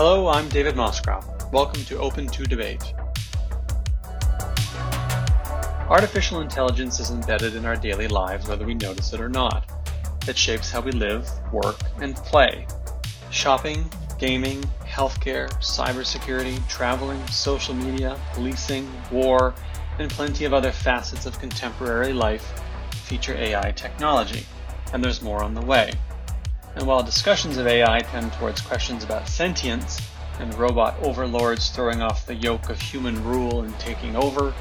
Hello, I'm David Moscrop. Welcome to Open to Debate. Artificial intelligence is embedded in our daily lives whether we notice it or not. It shapes how we live, work, and play. Shopping, gaming, healthcare, cybersecurity, traveling, social media, policing, war, and plenty of other facets of contemporary life feature AI technology, and there's more on the way. And while discussions of AI tend towards questions about sentience and robot overlords throwing off the yoke of human rule and taking over,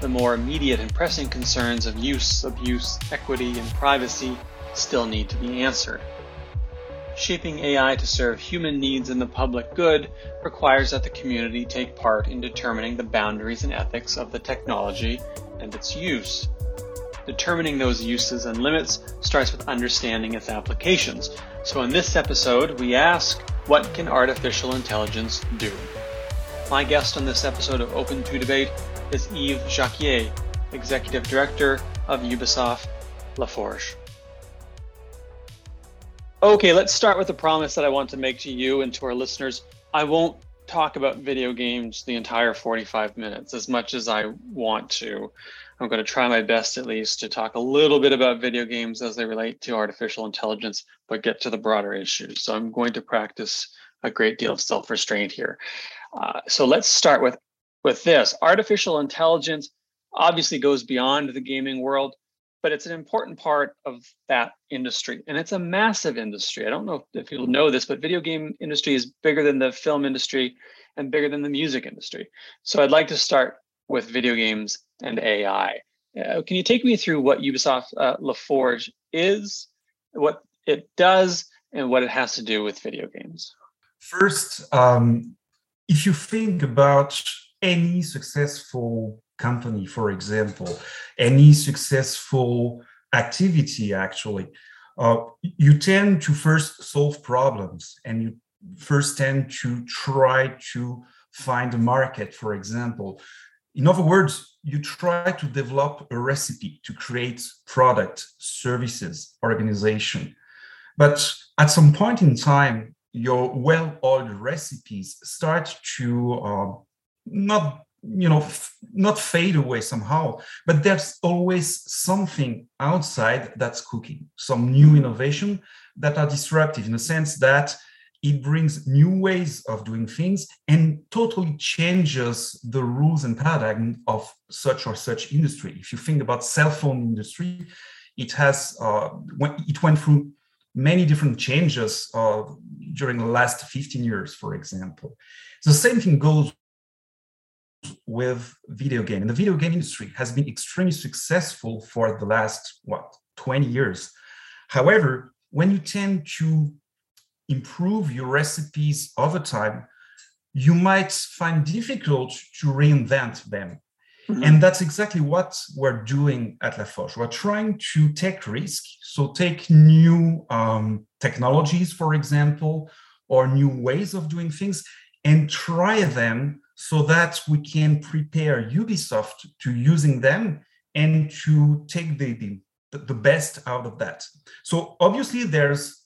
the more immediate and pressing concerns of use, abuse, equity, and privacy still need to be answered. Shaping AI to serve human needs and the public good requires that the community take part in determining the boundaries and ethics of the technology and its use. Determining those uses and limits starts with understanding its applications. So in this episode, we ask, what can artificial intelligence do? My guest on this episode of Open to Debate is Yves Jacquier, Executive Director of Ubisoft La Forge. Okay, let's start with the promise that I want to make to you and to our listeners. I won't talk about video games the entire 45 minutes as much as I want to. I'm going to try my best, at least, to talk a little bit about video games as they relate to artificial intelligence, but get to the broader issues. So I'm going to practice a great deal of self-restraint here. Uh, so let's start with with this. Artificial intelligence obviously goes beyond the gaming world, but it's an important part of that industry, and it's a massive industry. I don't know if people know this, but video game industry is bigger than the film industry and bigger than the music industry. So I'd like to start with video games and AI. Uh, can you take me through what Ubisoft uh, LaForge is, what it does, and what it has to do with video games? First, um, if you think about any successful company, for example, any successful activity, actually, uh, you tend to first solve problems and you first tend to try to find a market, for example. In other words, you try to develop a recipe to create product, services, organization. But at some point in time, your well-oiled recipes start to uh, not you know f- not fade away somehow but there's always something outside that's cooking some new innovation that are disruptive in the sense that it brings new ways of doing things and totally changes the rules and paradigm of such or such industry. If you think about cell phone industry, it has uh, it went through many different changes uh, during the last 15 years, for example. The same thing goes with video game. And the video game industry has been extremely successful for the last what 20 years. However, when you tend to improve your recipes over time, you might find difficult to reinvent them. Mm-hmm. And that's exactly what we're doing at LaForge. We're trying to take risk, so take new um, technologies, for example, or new ways of doing things, and try them so that we can prepare Ubisoft to using them and to take the, the, the best out of that. So obviously there's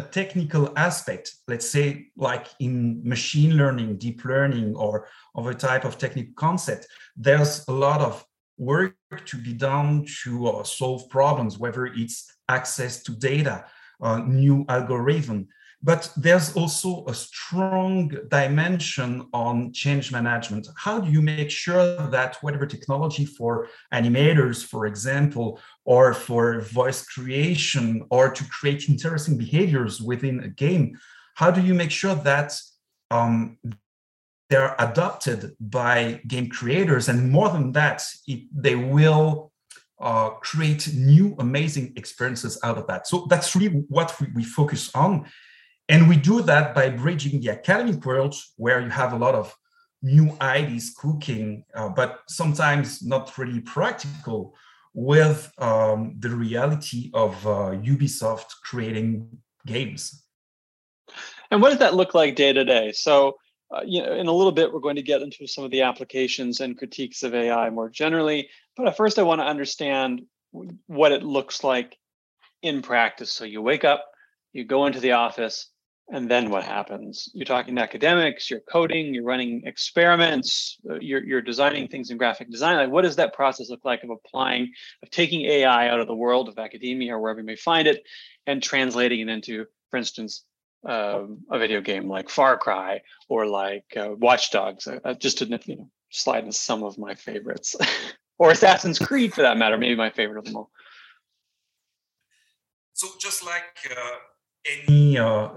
a technical aspect, let's say like in machine learning, deep learning, or of a type of technical concept, there's a lot of work to be done to uh, solve problems, whether it's access to data, uh, new algorithm, but there's also a strong dimension on change management. How do you make sure that whatever technology for animators, for example, or for voice creation, or to create interesting behaviors within a game, how do you make sure that um, they're adopted by game creators? And more than that, it, they will uh, create new amazing experiences out of that. So that's really what we, we focus on. And we do that by bridging the academic world, where you have a lot of new ideas cooking, uh, but sometimes not really practical, with um, the reality of uh, Ubisoft creating games. And what does that look like day to day? So, uh, you know, in a little bit, we're going to get into some of the applications and critiques of AI more generally. But first, I want to understand what it looks like in practice. So, you wake up, you go into the office, and then what happens? You're talking to academics, you're coding, you're running experiments, uh, you're, you're designing things in graphic design. Like, what does that process look like of applying, of taking AI out of the world of academia or wherever you may find it, and translating it into, for instance, um, a video game like Far Cry or like uh, Watch Dogs, uh, uh just to you know, slide in some of my favorites, or Assassin's Creed for that matter, maybe my favorite of them all. So just like uh, any uh,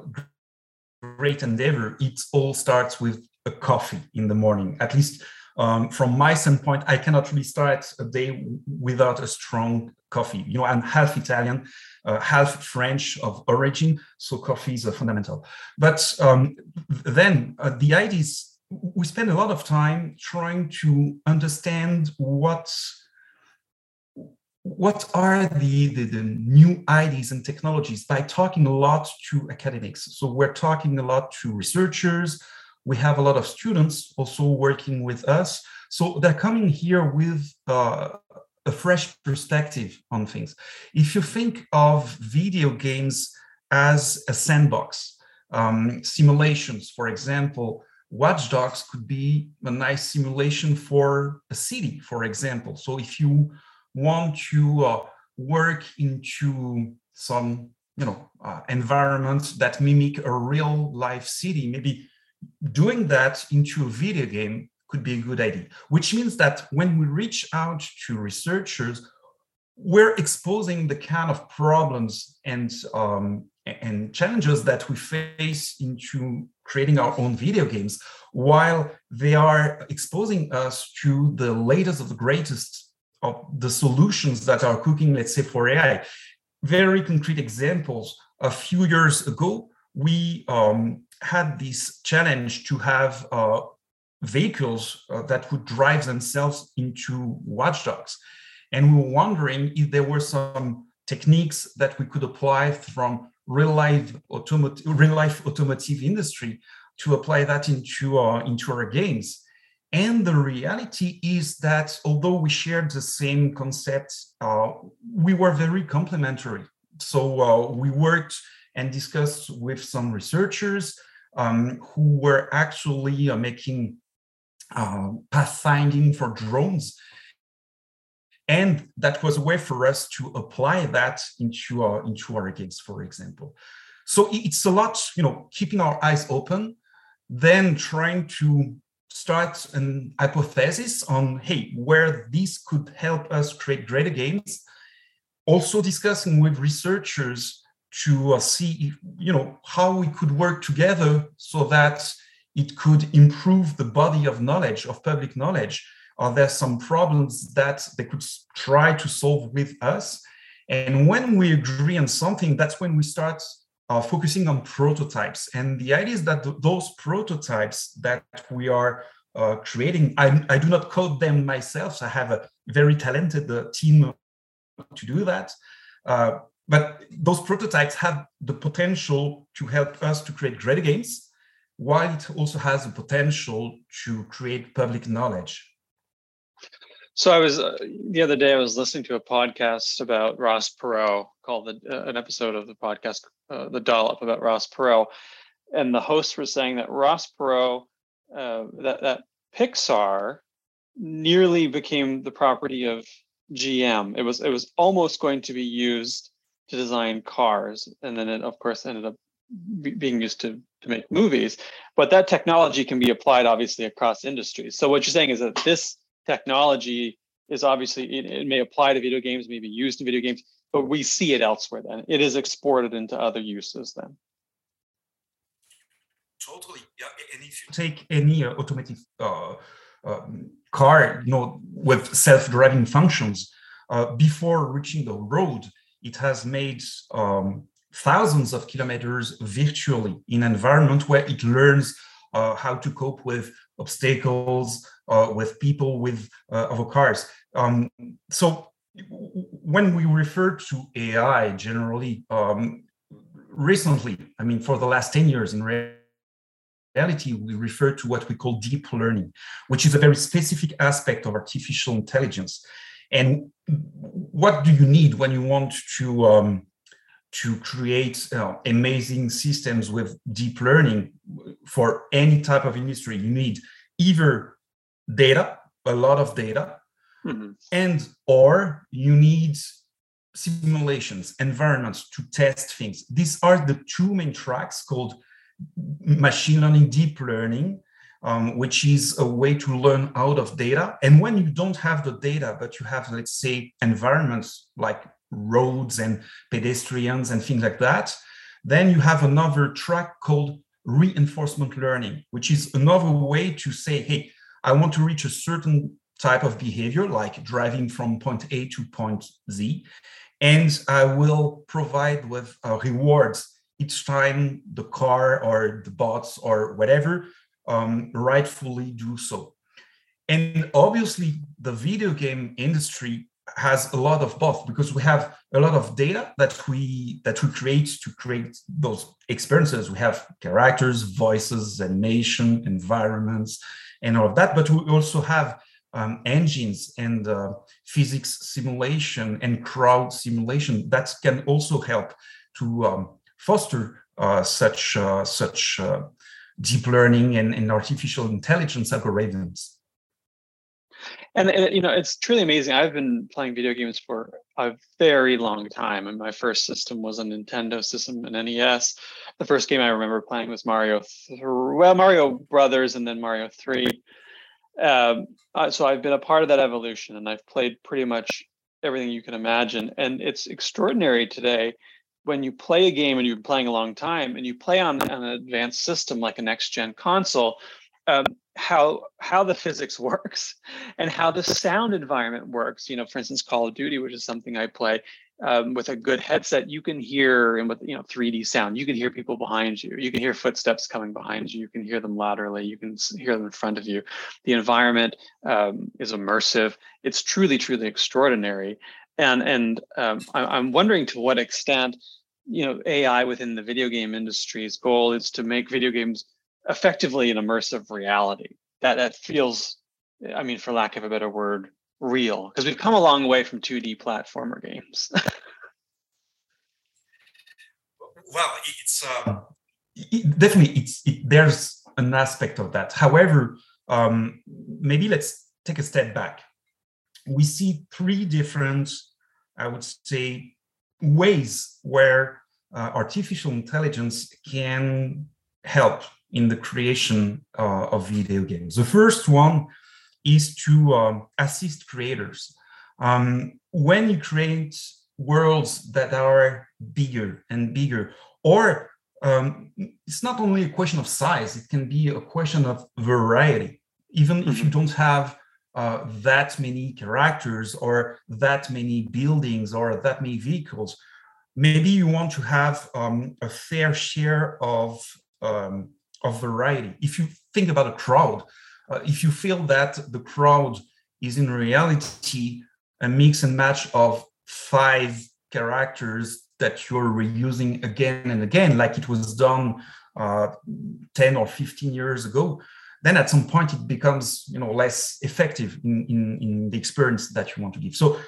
great endeavor, it all starts with a coffee in the morning. At least um, from my standpoint, I cannot really start a day without a strong coffee. You know, I'm half Italian, uh, half French of origin, so coffee is a fundamental. But um, then uh, the idea is we spend a lot of time trying to understand what what are the, the, the, new ideas and technologies by talking a lot to academics. So we're talking a lot to researchers. We have a lot of students also working with us. So they're coming here with uh, a fresh perspective on things. If you think of video games as a sandbox, um, simulations, for example, Watch Dogs could be a nice simulation for a city, for example. So if you want to uh, work into some you know uh, environment that mimic a real life city. Maybe doing that into a video game could be a good idea which means that when we reach out to researchers we're exposing the kind of problems and um, and challenges that we face into creating our own video games while they are exposing us to the latest of the greatest of the solutions that are cooking, let's say, for AI. Very concrete examples. A few years ago, we um, had this challenge to have uh, vehicles uh, that would drive themselves into Watch Dogs. And we were wondering if there were some techniques that we could apply from real life automotive, real life automotive industry to apply that into, uh, into our games. And the reality is that although we shared the same concepts, uh, we were very complementary. So uh, we worked and discussed with some researchers um, who were actually uh, making uh, pathfinding for drones. And that was a way for us to apply that into our, into our games, for example. So it's a lot, you know, keeping our eyes open, then trying to start an hypothesis on hey where this could help us create greater games also discussing with researchers to uh, see if, you know how we could work together so that it could improve the body of knowledge of public knowledge. Are there some problems that they could try to solve with us? And when we agree on something that's when we start uh, focusing on prototypes. And the idea is that th- those prototypes that we are uh, creating, I, I, do not code them myself. So I have a very talented uh, team to do that. Uh, but those prototypes have the potential to help us to create greater games, while it also has the potential to create public knowledge. So I was uh, the other day I was listening to a podcast about Ross Perot called the, uh, an episode of the podcast uh, the Dollop about Ross Perot, and the hosts were saying that Ross Perot uh, that that Pixar nearly became the property of GM. It was it was almost going to be used to design cars, and then it of course ended up being used to to make movies. But that technology can be applied obviously across industries. So what you're saying is that this technology is obviously it, it, may apply to video games, may be used in video games, but we see it elsewhere. Then it is exported into other uses. Then totally, yeah. And if you take any uh, uh, um, car, you know, with self-driving functions, uh, before reaching the road, it has made um, thousands of kilometers virtually in an environment where it learns uh, how to cope with obstacles, uh, with people with uh, cars. Um, so when we refer to AI generally, um, recently, I mean, for the last 10 years in reality, we refer to what we call deep learning, which is a very specific aspect of artificial intelligence. And what do you need when you want to um, to create uh, amazing systems with deep learning for any type of industry, you need either data, a lot of data, mm-hmm. and or you need simulations, environments to test things. These are the two main tracks called machine learning, deep learning, um, which is a way to learn out of data. And when you don't have the data, but you have, let's say, environments like roads and pedestrians and things like that, then you have another track called reinforcement learning, which is another way to say, hey, I want to reach a certain type of behavior, like driving from point A to point Z, and I will provide with uh, rewards each time the car or the bots or whatever um, rightfully do so. And obviously, the video game industry has a lot of both because we have a lot of data that we that we create to create those experiences. We have characters, voices, animation, environments, and all of that. But we also have um, engines and uh, physics simulation and crowd simulation that can also help to um, foster uh, such uh, such uh, deep learning and, and artificial intelligence algorithms. And, you know, it's truly amazing. I've been playing video games for a very long time, and my first system was a Nintendo system, an NES. The first game I remember playing was Mario, th- well, Mario Brothers, and then Mario Three. Um, uh, so I've been a part of that evolution, and I've played pretty much everything you can imagine. And it's extraordinary today when you play a game and you've been playing a long time and you play on, on an advanced system like a next gen console um, how how the physics works and how the sound environment works. You know for instance call of duty which is something i play um, with a good headset you can hear and with you know 3d sound you can hear people behind you. You can hear footsteps coming behind you. You can hear them laterally. You can hear them in front of you. The environment um, is immersive. It's truly truly extraordinary. And and um, I, am wondering to what extent you know AI within the video game industry's goal is to make video games effectively an immersive reality that that feels, I mean, for lack of a better word, real because we've come a long way from 2D platformer games. well, it's uh, it, definitely it's it, there's an aspect of that. However, um, maybe let's take a step back we see three different, I would say, ways where uh, artificial intelligence can help in the creation uh, of video games. The first one is to um, assist creators. Um, when you create worlds that are bigger and bigger, or um, it's not only a question of size, it can be a question of variety. Even mm-hmm. if you mm-hmm. don't have uh, that many characters or that many buildings or that many vehicles. Maybe you want to have um, a fair share of, um, of variety. If you think about a crowd, uh, if you feel that the crowd is in reality a mix and match of five characters that you're reusing again and again, like it was done uh, 10 or 15 years ago, then at some point it becomes you know less effective in, in, in the experience that you want to give so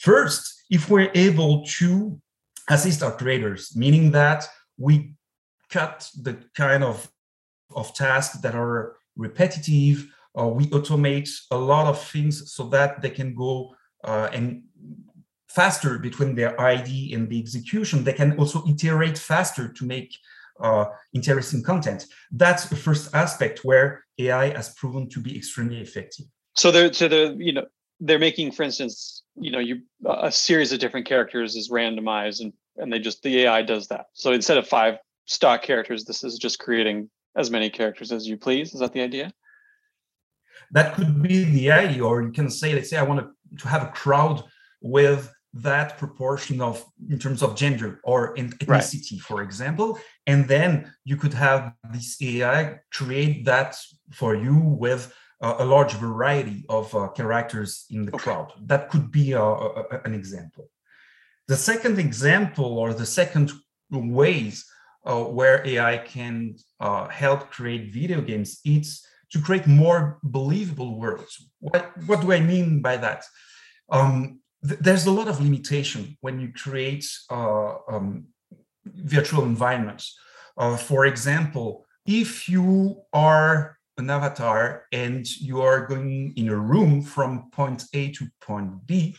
first if we're able to assist our creators meaning that we cut the kind of of tasks that are repetitive or we automate a lot of things so that they can go uh, and faster between their id and the execution they can also iterate faster to make uh, interesting content. That's the first aspect where AI has proven to be extremely effective. So they're so they're you know they're making, for instance, you know, you a series of different characters is randomized and and they just the AI does that. So instead of five stock characters, this is just creating as many characters as you please. Is that the idea? That could be the idea, or you can say, let's say I want to, to have a crowd with that proportion of in terms of gender or ethnicity right. for example and then you could have this ai create that for you with uh, a large variety of uh, characters in the okay. crowd that could be uh, a, an example the second example or the second ways uh, where ai can uh, help create video games. It's to create more believable worlds. What, what do i mean by that? Um, there's a lot of limitation when you create uh, um, virtual environments. Uh, for example, if you are an avatar and you are going in a room from point A to point B,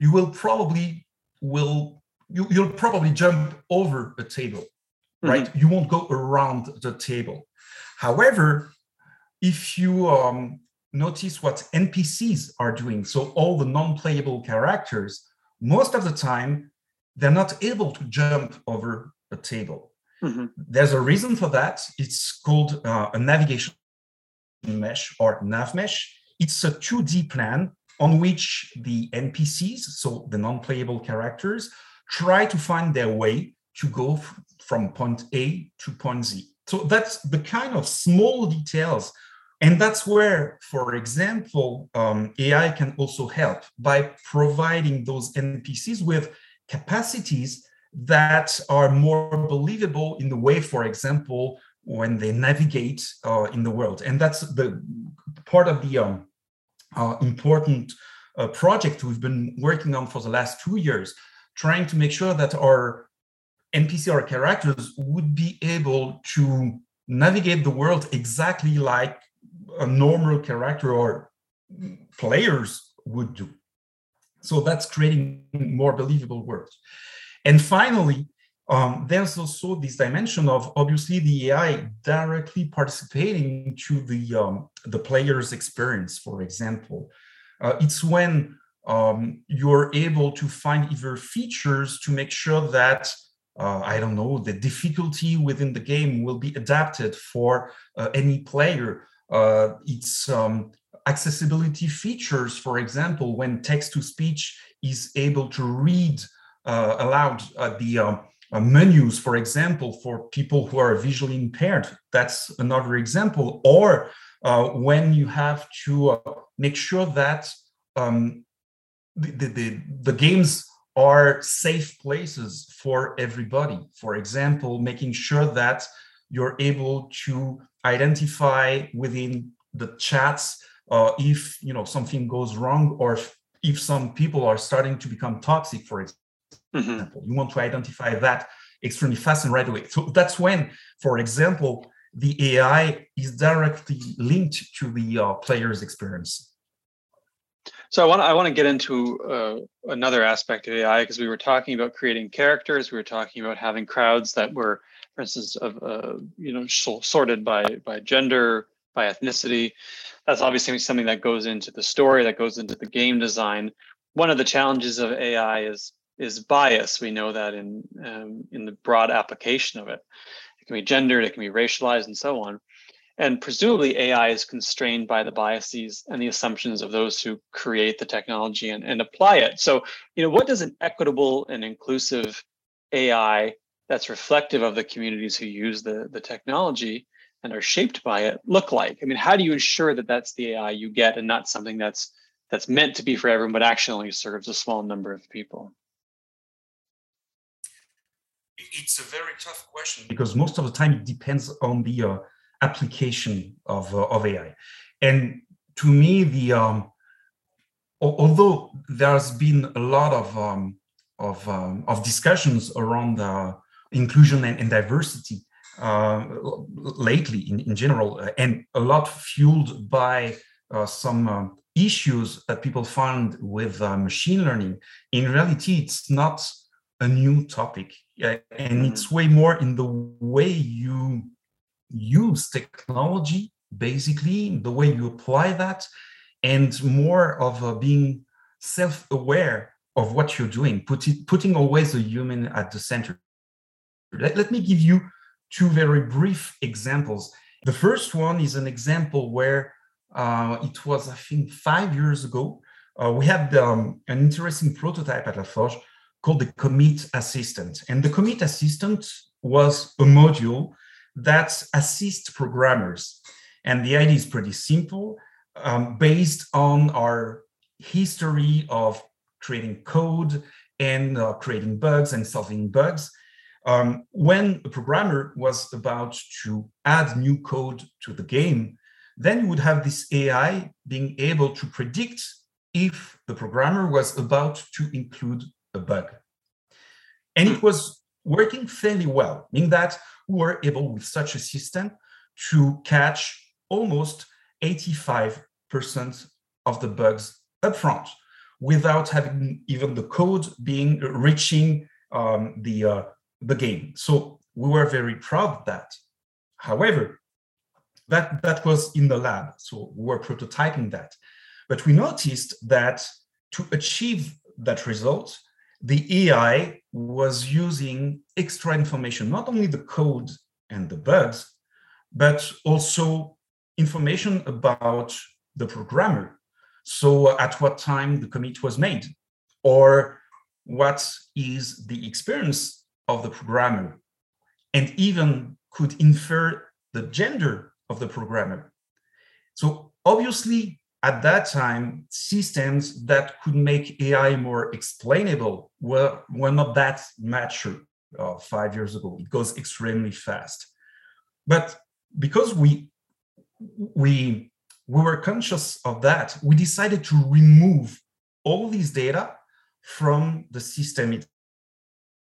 you will probably will you, you'll probably jump over a table, mm-hmm. right? You won't go around the table. However, if you um, notice what NPCs are doing, so all the non-playable characters, most of the time they're not able to jump over a table. Mm-hmm. There's a reason for that. It's called uh, a navigation mesh or nav mesh. It's a 2D plan on which the NPCs, so the non-playable characters, try to find their way to go from point A to point Z. So that's the kind of small details. And that's where, for example, um, AI can also help by providing those NPCs with capacities that are more believable in the way, for example, when they navigate uh, in the world. And that's the part of the um, uh, important uh, project we've been working on for the last two years, trying to make sure that our NPC or characters would be able to navigate the world exactly like a normal character or players would do. So that's creating more believable worlds. And finally, um, there's also this dimension of obviously the AI directly participating to the um, the player's experience. For example, uh, it's when um, you're able to find either features to make sure that uh, I don't know the difficulty within the game will be adapted for uh, any player. Uh, it's um, accessibility features, for example, when text to speech is able to read uh, aloud uh, the um, uh, menus, for example, for people who are visually impaired. That's another example. Or when you have to make sure that um, the, the, the, the, games are safe places for everybody. For example, making sure that you're able to identify within the chats uh, if you know something goes wrong or if, if some people are starting to become toxic, for example Mm-hmm. You want to identify that extremely fast and right away. So that's when, for example, the AI is directly linked to the uh, player's experience. So I want I want to get into uh, another aspect of AI because we were talking about creating characters. We were talking about having crowds that were, for instance, of uh, you know sorted by by gender, by ethnicity. That's obviously something that goes into the story, that goes into the game design. One of the challenges of AI is is bias. We know that in um, in the broad application of it. It can be gendered, it can be racialized, and so on. And presumably, AI is constrained by the biases and the assumptions of those who create the technology and, and apply it. So, you know, what does an equitable and inclusive AI that's reflective of the communities who use the, the technology and are shaped by it look like? I mean, how do you ensure that that's the AI you get and not something that's that's meant to be for everyone, but actually only serves a small number of people? it's a very tough question because most of the time it depends on the uh, application of, uh, of AI. And to me, the um, although there's been a lot of um, of, um, of discussions around uh, inclusion and, and diversity uh, lately in, in general, uh, and a lot fueled by uh, some um, issues that people find with machine learning. In reality, it's not a new topic and it's way more in the way you use technology basically the way you apply that and more of uh, being self-aware of what you're doing put it, putting always a human at the center let, let me give you two very brief examples the first one is an example where uh, it was i think five years ago uh, we had um, an interesting prototype at La Forge called the Commit Assistant. And the Commit Assistant was a module that assist programmers. And the idea is pretty simple, um, based on our history of creating code and uh, creating bugs and solving bugs. Um, when a programmer was about to add new code to the game, then you would have this AI being able to predict if the programmer was about to include a bug. And it hmm. was working fairly well, meaning that were able with such a system to catch almost 85% of the bugs upfront without having even the code being reaching um, the uh, the game. So we were very proud of that. However, that that was in the lab, so we were prototyping that. But we noticed that to achieve that result, the AI was using extra information, not only the code and the bugs, but also information about the programmer. So, at what time the commit was made, or what is the experience of the programmer, and even could infer the gender of the programmer. So, obviously, at that time, systems that could make AI more explainable were, were not that mature uh, five years ago. It goes extremely fast. But because we we we were conscious of that, we decided to remove all these data from the system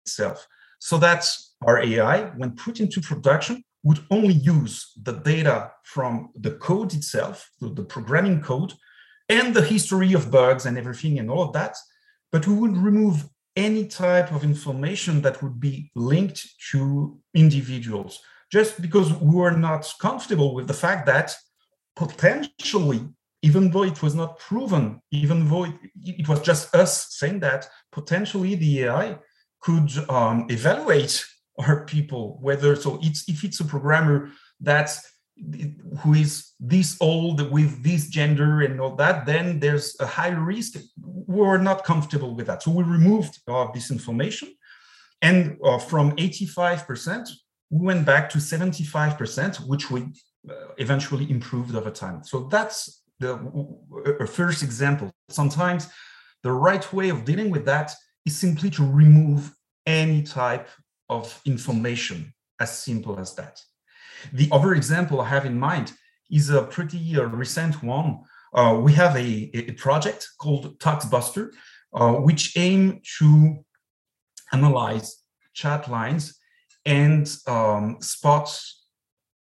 itself so that our AI, when put into production, would only use the data from the code itself, the, the programming code, and the history of bugs and everything and all of that, but we would remove any type of information that would be linked to individuals just because we were not comfortable with the fact that potentially, even though it was not proven, even though it, it was just us saying that, potentially the AI could um, evaluate our people, whether so it's if it's a programmer that's who is this old with this gender and all that, then there's a high risk. We're not comfortable with that. So we removed uh, this information. And uh, from 85%, we went back to 75%, which we uh, eventually improved over time. So that's the first example. Sometimes the right way of dealing with that is simply to remove any type of information, as simple as that. The other example I have in mind is a pretty uh, recent one. Uh, we have a, a, project called ToxBuster, uh, which aim to analyze chat lines and um, spot,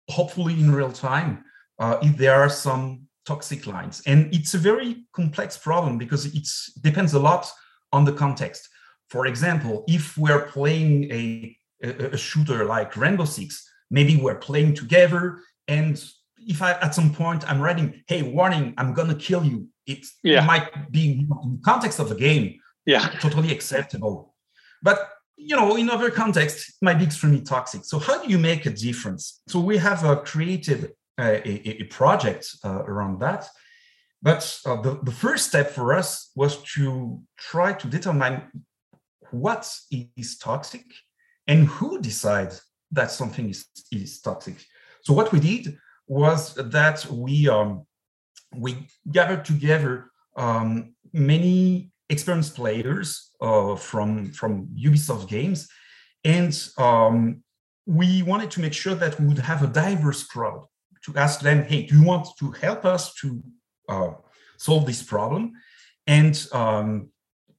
hopefully in real time, uh, if there are some toxic lines. And it's a very complex problem because it depends a lot on the context. For example, if we're playing a, a, shooter like Rainbow Six, maybe we're playing together and if I at some point I'm writing, "Hey, warning, I'm gonna kill you," it, yeah. might be in the context of the game, yeah, totally acceptable. But you know, in other contexts, it might be extremely toxic. So how do you make a difference? So we have uh, created a, a, a project uh, around that. But uh, the, the first step for us was to try to determine what is toxic and who decides that something is, is toxic. So what we did was that we um, we gathered together um, many experienced players uh, from from Ubisoft games, and um, we wanted to make sure that we would have a diverse crowd to ask them, "Hey, do you want to help us to uh, solve this problem?" And um,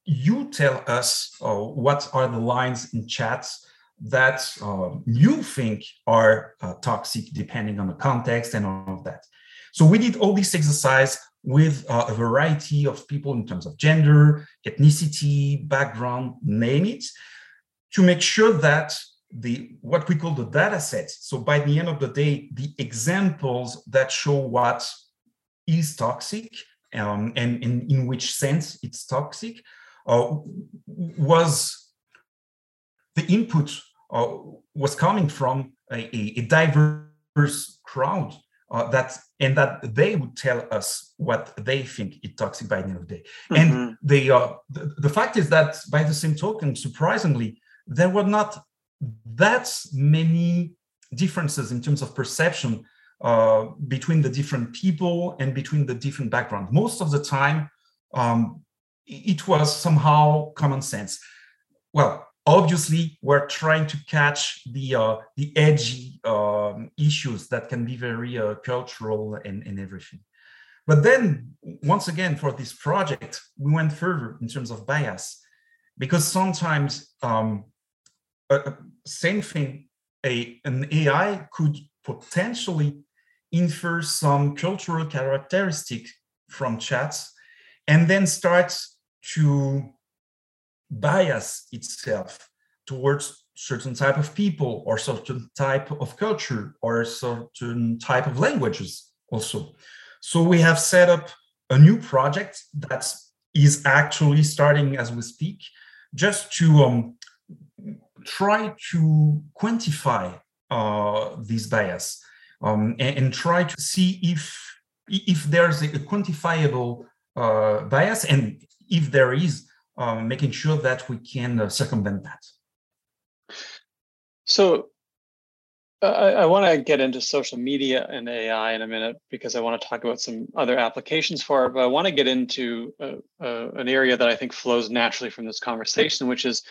you tell us uh, what are the lines in chats that uh, you think are uh, toxic depending on the context and all of that. So we did all this exercise with uh, a variety of people in terms of gender, ethnicity, background, name it, to make sure that the what we call the data sets. So by the end of the day, the examples that show what is toxic um, and, and in which sense it's toxic uh, was the input uh, was coming from a, a diverse crowd uh, that and that they would tell us what they think is toxic by the end of the day. Mm-hmm. And the, uh, the, the fact is that by the same token, surprisingly, there were not that many differences in terms of perception uh, between the different people and between the different backgrounds. Most of the time, um, it was somehow common sense. Well, obviously we're trying to catch the uh, the edgy um, issues that can be very uh, cultural and, and everything but then once again for this project we went further in terms of bias because sometimes um, uh, same thing, a, an AI could potentially infer some cultural characteristic from chats and then starts to bias itself towards certain type of people or certain type of culture or certain type of languages also. So we have set up a new project that is actually starting as we speak just to um, try to quantify uh, this bias um, and, and, try to see if if there's a, quantifiable bias and if there is um, making sure that we can uh, circumvent that so I, I want to get into social media and AI in a minute because I want to talk about some other applications for it. But I want to get into uh, uh, an area that I think flows naturally from this conversation, which is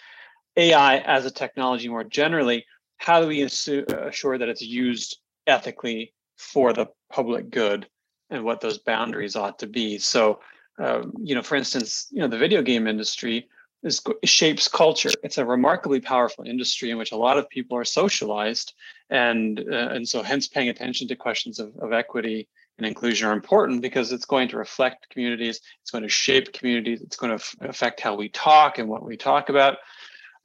AI as a technology more generally. How do we assure that it's used ethically for the public good and what those boundaries ought to be? So, um, you know, for instance, you know, the video game industry is shapes culture. It's a remarkably powerful industry in which a lot of people are socialized, and uh, and so hence paying attention to questions of, of equity and inclusion are important because it's going to reflect communities, it's going to shape communities, it's going to f- affect how we talk and what we talk about.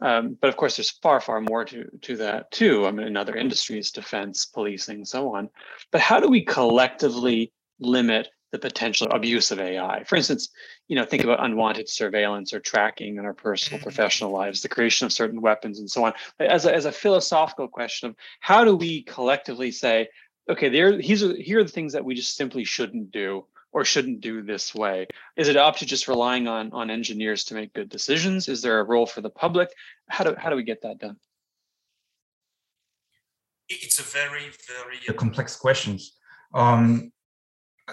Um, but of course, there's far, far more to to that too. I mean, in other industries, defense, policing, so on. But how do we collectively limit the potential abuse of AI. For instance, you know, think about unwanted surveillance or tracking in our personal, mm-hmm. professional lives, the creation of certain weapons, and so on. As a, as a philosophical question of how do we collectively say, okay, there, these are, here are the things that we just simply shouldn't do or shouldn't do this way? Is it up to just relying on on engineers to make good decisions? Is there a role for the public? How do how do we get that done? It's a very very complex question. Um,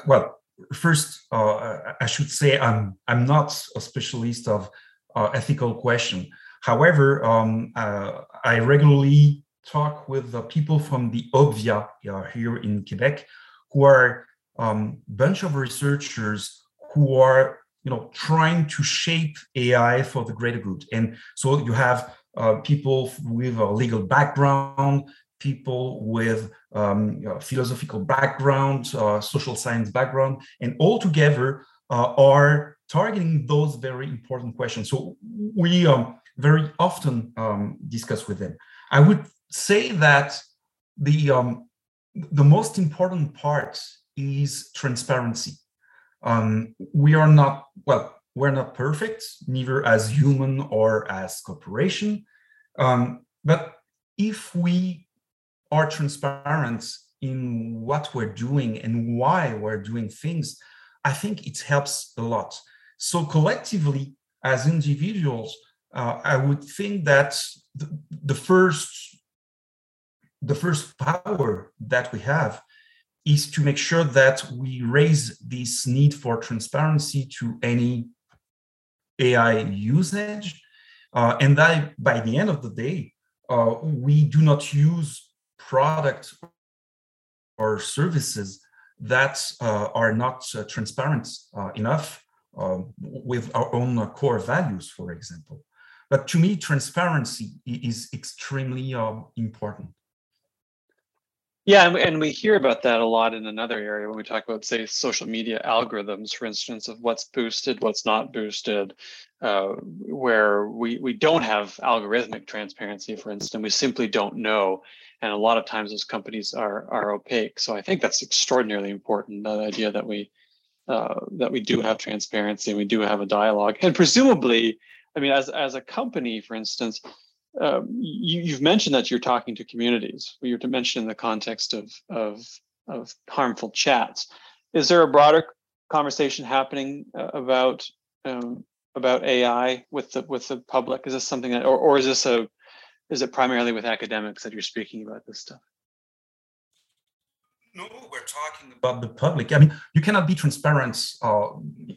well, first, uh, I should say I'm I'm not a specialist of uh, ethical question. However, um, uh, I regularly talk with the people from the Obvia uh, here in Quebec, who are a um, bunch of researchers who are you know trying to shape AI for the greater good. And so you have uh, people with a legal background, people with um, you know, philosophical background, uh, social science background, and all together uh, are targeting those very important questions. So we um, very often um, discuss with them. I would say that the um, the most important part is transparency. Um, we are not well. We're not perfect, neither as human or as corporation. Um, but if we are transparent in what we're doing and why we're doing things, I think it helps a lot. So collectively, as individuals, uh, I would think that the, the first the first power that we have is to make sure that we raise this need for transparency to any AI usage, uh, and that by the end of the day, uh, we do not use products or services that uh, are not uh, transparent uh, enough um, with our own uh, core values, for example. But to me, transparency is extremely um, important. Yeah, and we hear about that a lot in another area when we talk about, say, social media algorithms, for instance, of what's boosted, what's not boosted, uh, where we, we don't have algorithmic transparency, for instance, we simply don't know and a lot of times those companies are are opaque. So I think that's extraordinarily important. The idea that we uh, that we do have transparency and we do have a dialogue, and presumably, I mean, as as a company, for instance, um, you, have mentioned that you're talking to communities. You're to mention in the context of of of harmful chats. Is there a broader conversation happening uh, about um, about AI with the with the public? Is this something that, or, or is this a is it primarily with academics that you're speaking about this stuff? No, we're talking about the public. I mean, you cannot be transparent uh,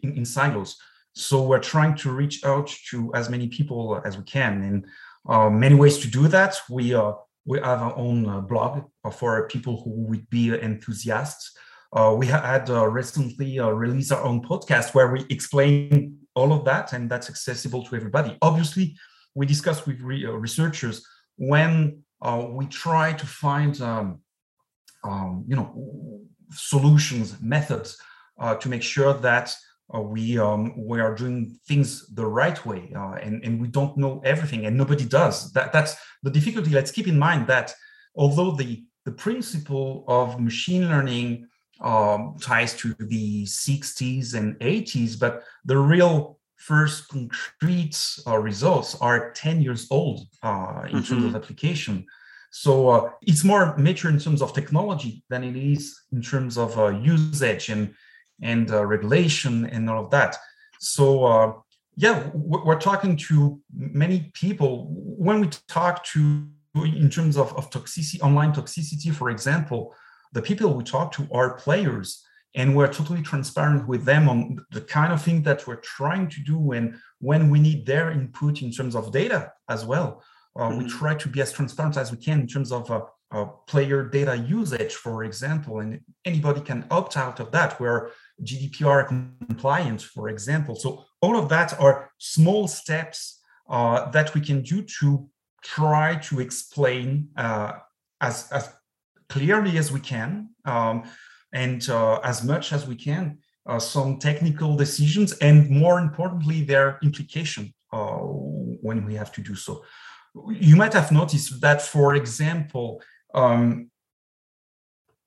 in, in, silos. So we're trying to reach out to as many people as we can, and many ways to do that. We uh, we have our own uh, blog for people who would be enthusiasts. Uh, we had uh, recently released our own podcast where we explain all of that, and that's accessible to everybody. Obviously, we discussed with re- uh, researchers when uh, we try to find, um, um, you know, solutions, methods uh, to make sure that uh, we um, we are doing things the right way, uh, and and we don't know everything, and nobody does. That that's the difficulty. Let's keep in mind that although the the principle of machine learning um, ties to the 60s and 80s, but the real first concrete uh, results are 10 years old uh, in mm-hmm. terms of application. So uh, it's more mature in terms of technology than it is in terms of uh, usage and and uh, regulation and all of that. So uh, yeah, we're talking to many people when we talk to in terms of, of toxicity, online toxicity, for example, the people we talk to are players and we're totally transparent with them on the kind of thing that we're trying to do and when we need their input in terms of data as well uh, mm-hmm. we try to be as transparent as we can in terms of uh, uh, player data usage for example and anybody can opt out of that where gdpr compliance, for example. So all of that are small steps uh, that we can do to try to explain uh, as, as clearly as we can um, and uh, as much as we can uh, some technical decisions and more importantly their implication uh, when we have to do so. You might have noticed that for example um,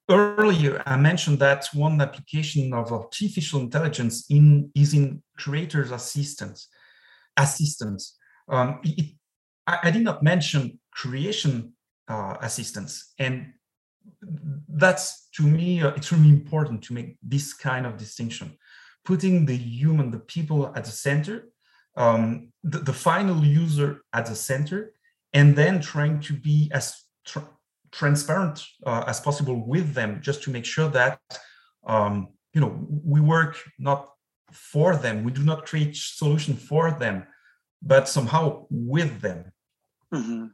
earlier i mentioned that one application of artificial intelligence in is in creators assistance assistance. Um, it, I, I, did not mention creation uh, assistance and that's to me uh, extremely important to make this kind of distinction. Putting the human the people at the center um, the, the, final user at the center and then trying to be as tr- transparent uh, as possible with them just to make sure that um, you know we work not for them we do not create solution for them but somehow with them mm-hmm.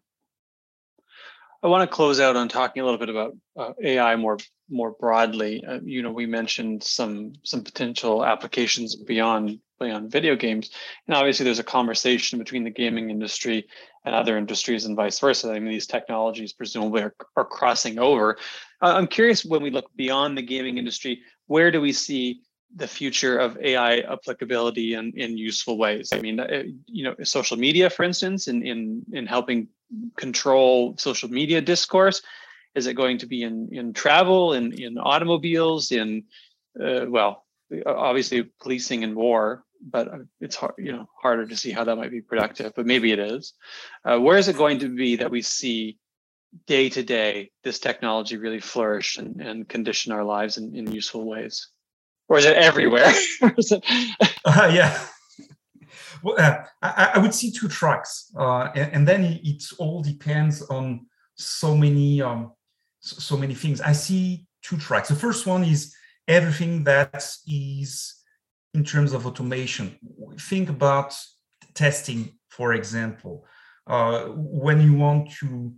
I want to close out on talking a little bit about uh, AI more more broadly. Uh, you know, we mentioned some some potential applications beyond beyond video games, and obviously there's a conversation between the gaming industry and other industries and vice versa. I mean, these technologies presumably are, are crossing over. Uh, I'm curious when we look beyond the gaming industry, where do we see the future of AI applicability in, in useful ways? I mean, uh, you know, social media, for instance, in in in helping control social media discourse? Is it going to be in in travel, in in automobiles, in uh, well, obviously policing and war, but it's hard, you know, harder to see how that might be productive. But maybe it is. Uh, where is it going to be that we see day to day this technology really flourish and, and condition our lives in, in useful ways? Or is it everywhere? is it... uh, yeah well, uh, I, I, would see two tracks, uh, and, and, then it, all depends on so many um, so many things. I see two tracks. The first one is everything that is in terms of automation. Think about testing, for example. Uh, when you want to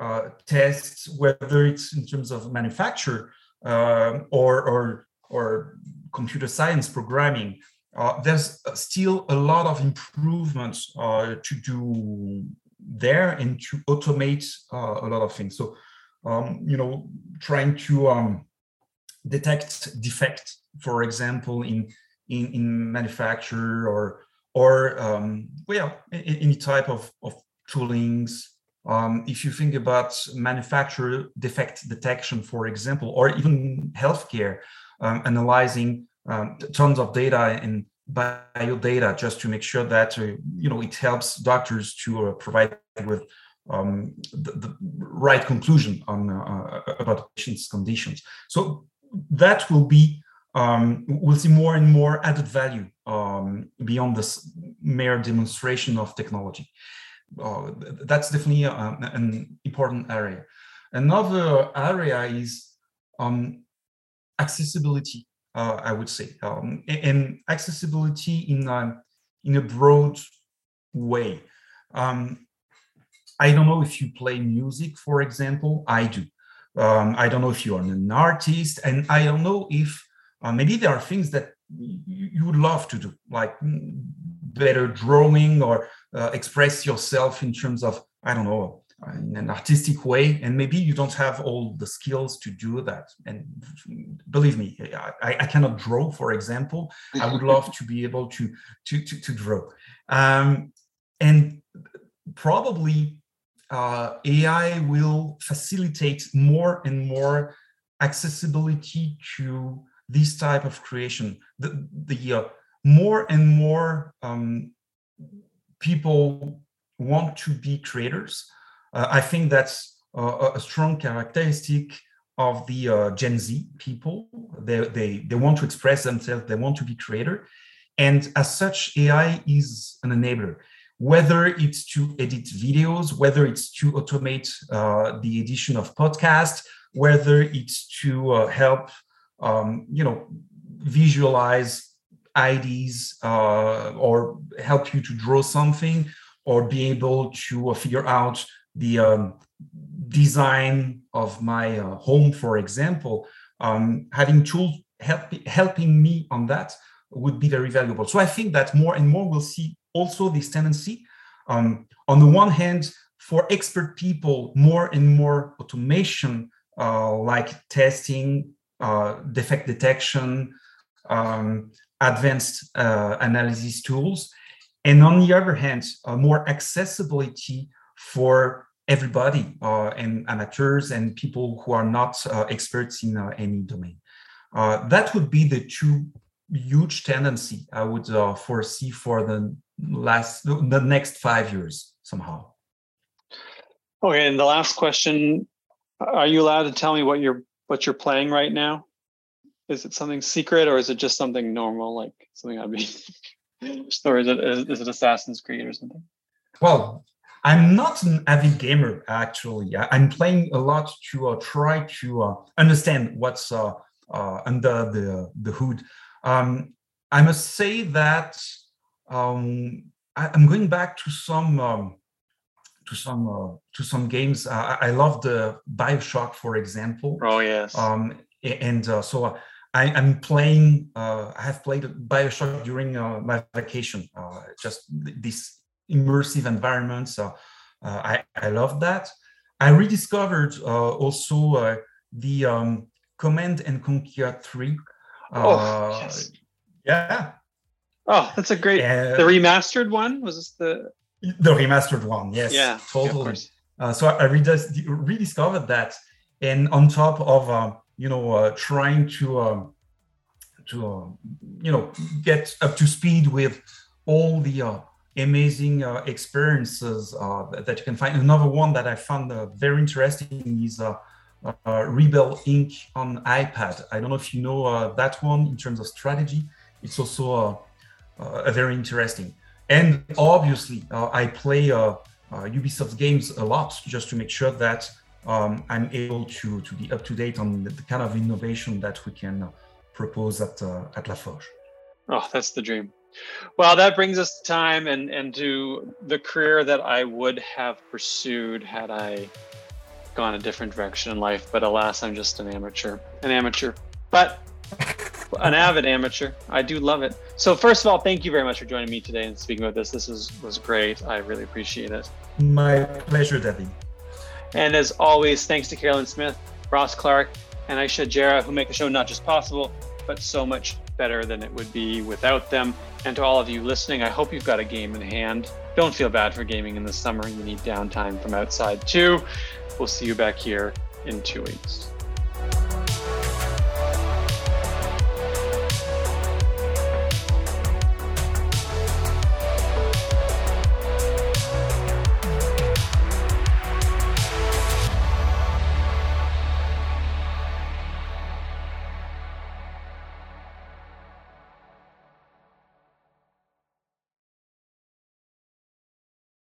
uh, test whether it's in terms of manufacture uh, or, or or computer science programming uh, there's still a lot of improvements uh, to do there and to automate uh, a lot of things. So, um, you know, trying to um, detect defect, for example, in in, in manufacture or or um, well, any type of of toolings. Um, if you think about manufacturer defect detection, for example, or even healthcare, um, analyzing um, tons of data and bio data just to make sure that uh, you know it helps doctors to uh, provide with um, the, the, right conclusion on uh, about patients' conditions. So that will be um, we'll see more and more added value um, beyond this mere demonstration of technology. Uh, that's definitely a, uh, an important area. Another area is um, accessibility uh, I would say, um, and accessibility in a, in a broad way. Um, I don't know if you play music, for example. I do. Um, I don't know if you're an artist, and I don't know if uh, maybe there are things that you would love to do, like better drawing or uh, express yourself in terms of I don't know in an artistic way. And maybe you don't have all the skills to do that. And believe me i, I cannot draw for example. I would love to be able to to to, to draw. Um, and probably uh, ai will facilitate more and more accessibility to this type of creation the the uh, more and more um, people want to be creators uh, I think that's uh, a strong characteristic of the uh, Gen Z people. They, they, they want to express themselves, they want to be creator. And as such, AI is an enabler, whether it's to edit videos, whether it's to automate uh, the edition of podcasts, whether it's to uh, help, um, you know, visualize IDs uh, or help you to draw something or be able to figure out the um, design of my uh, home, for example, um, having tools help, helping me on that would be very valuable. So I think that more and more we'll see also this tendency. Um, on the one hand, for expert people, more and more automation uh, like testing, uh, defect detection, um, advanced uh, analysis tools. And on the other hand, uh, more accessibility for everybody uh, and amateurs and people who are not uh, experts in uh, any domain. Uh, that would be the two huge tendency I would uh, foresee for the last the next five years somehow. Okay, and the last question: Are you allowed to tell me what you're what you're playing right now? Is it something secret or is it just something normal, like something I'd be, or is it is it Assassin's Creed or something? Well, I'm not an avid gamer actually. I'm playing a lot to uh, try to uh, understand what's uh, uh under the the hood. Um, I must say that um, I, am going back to some um, to some uh, to some games. I, I love the Bioshock, for example. Oh yes. Um, and uh, so. I, am playing. I have played Bioshock during my vacation. just this immersive environments. Uh, I, I love that. I rediscovered uh, also uh, the um, Command and Conquer 3. oh, yes. Yeah. Oh, that's a great. the remastered one? Was this the. The remastered one, yes. Yeah, totally. Uh, so I redis- rediscovered that, and on top of uh, you know uh, trying to um, to um, you know get up to speed with all the amazing uh, experiences uh, that you can find. Another one that I found uh, very interesting is uh, uh, Rebel Inc. on iPad. I don't know if you know uh, that one in terms of strategy. It's also a very interesting. And obviously, uh, I play uh, uh, Ubisoft games a lot just to make sure that um, I'm able to, to be up to date on the, kind of innovation that we can propose at, at La Forge. Oh, that's the dream. Well, that brings us to time and, and to the career that I would have pursued had I gone a different direction in life. But alas, I'm just an amateur, an amateur, but an avid amateur. I do love it. So first of all, thank you very much for joining me today and speaking about this. This is, was great. I really appreciate it. My pleasure, Debbie. And as always, thanks to Carolyn Smith, Ross Clark, and Aisha Jara, who make the show not just possible, but so much better than it would be without them. And to all of you listening, I hope you've got a game in hand. Don't feel bad for gaming in the summer. You need downtime from outside too. We'll see you back here in two weeks.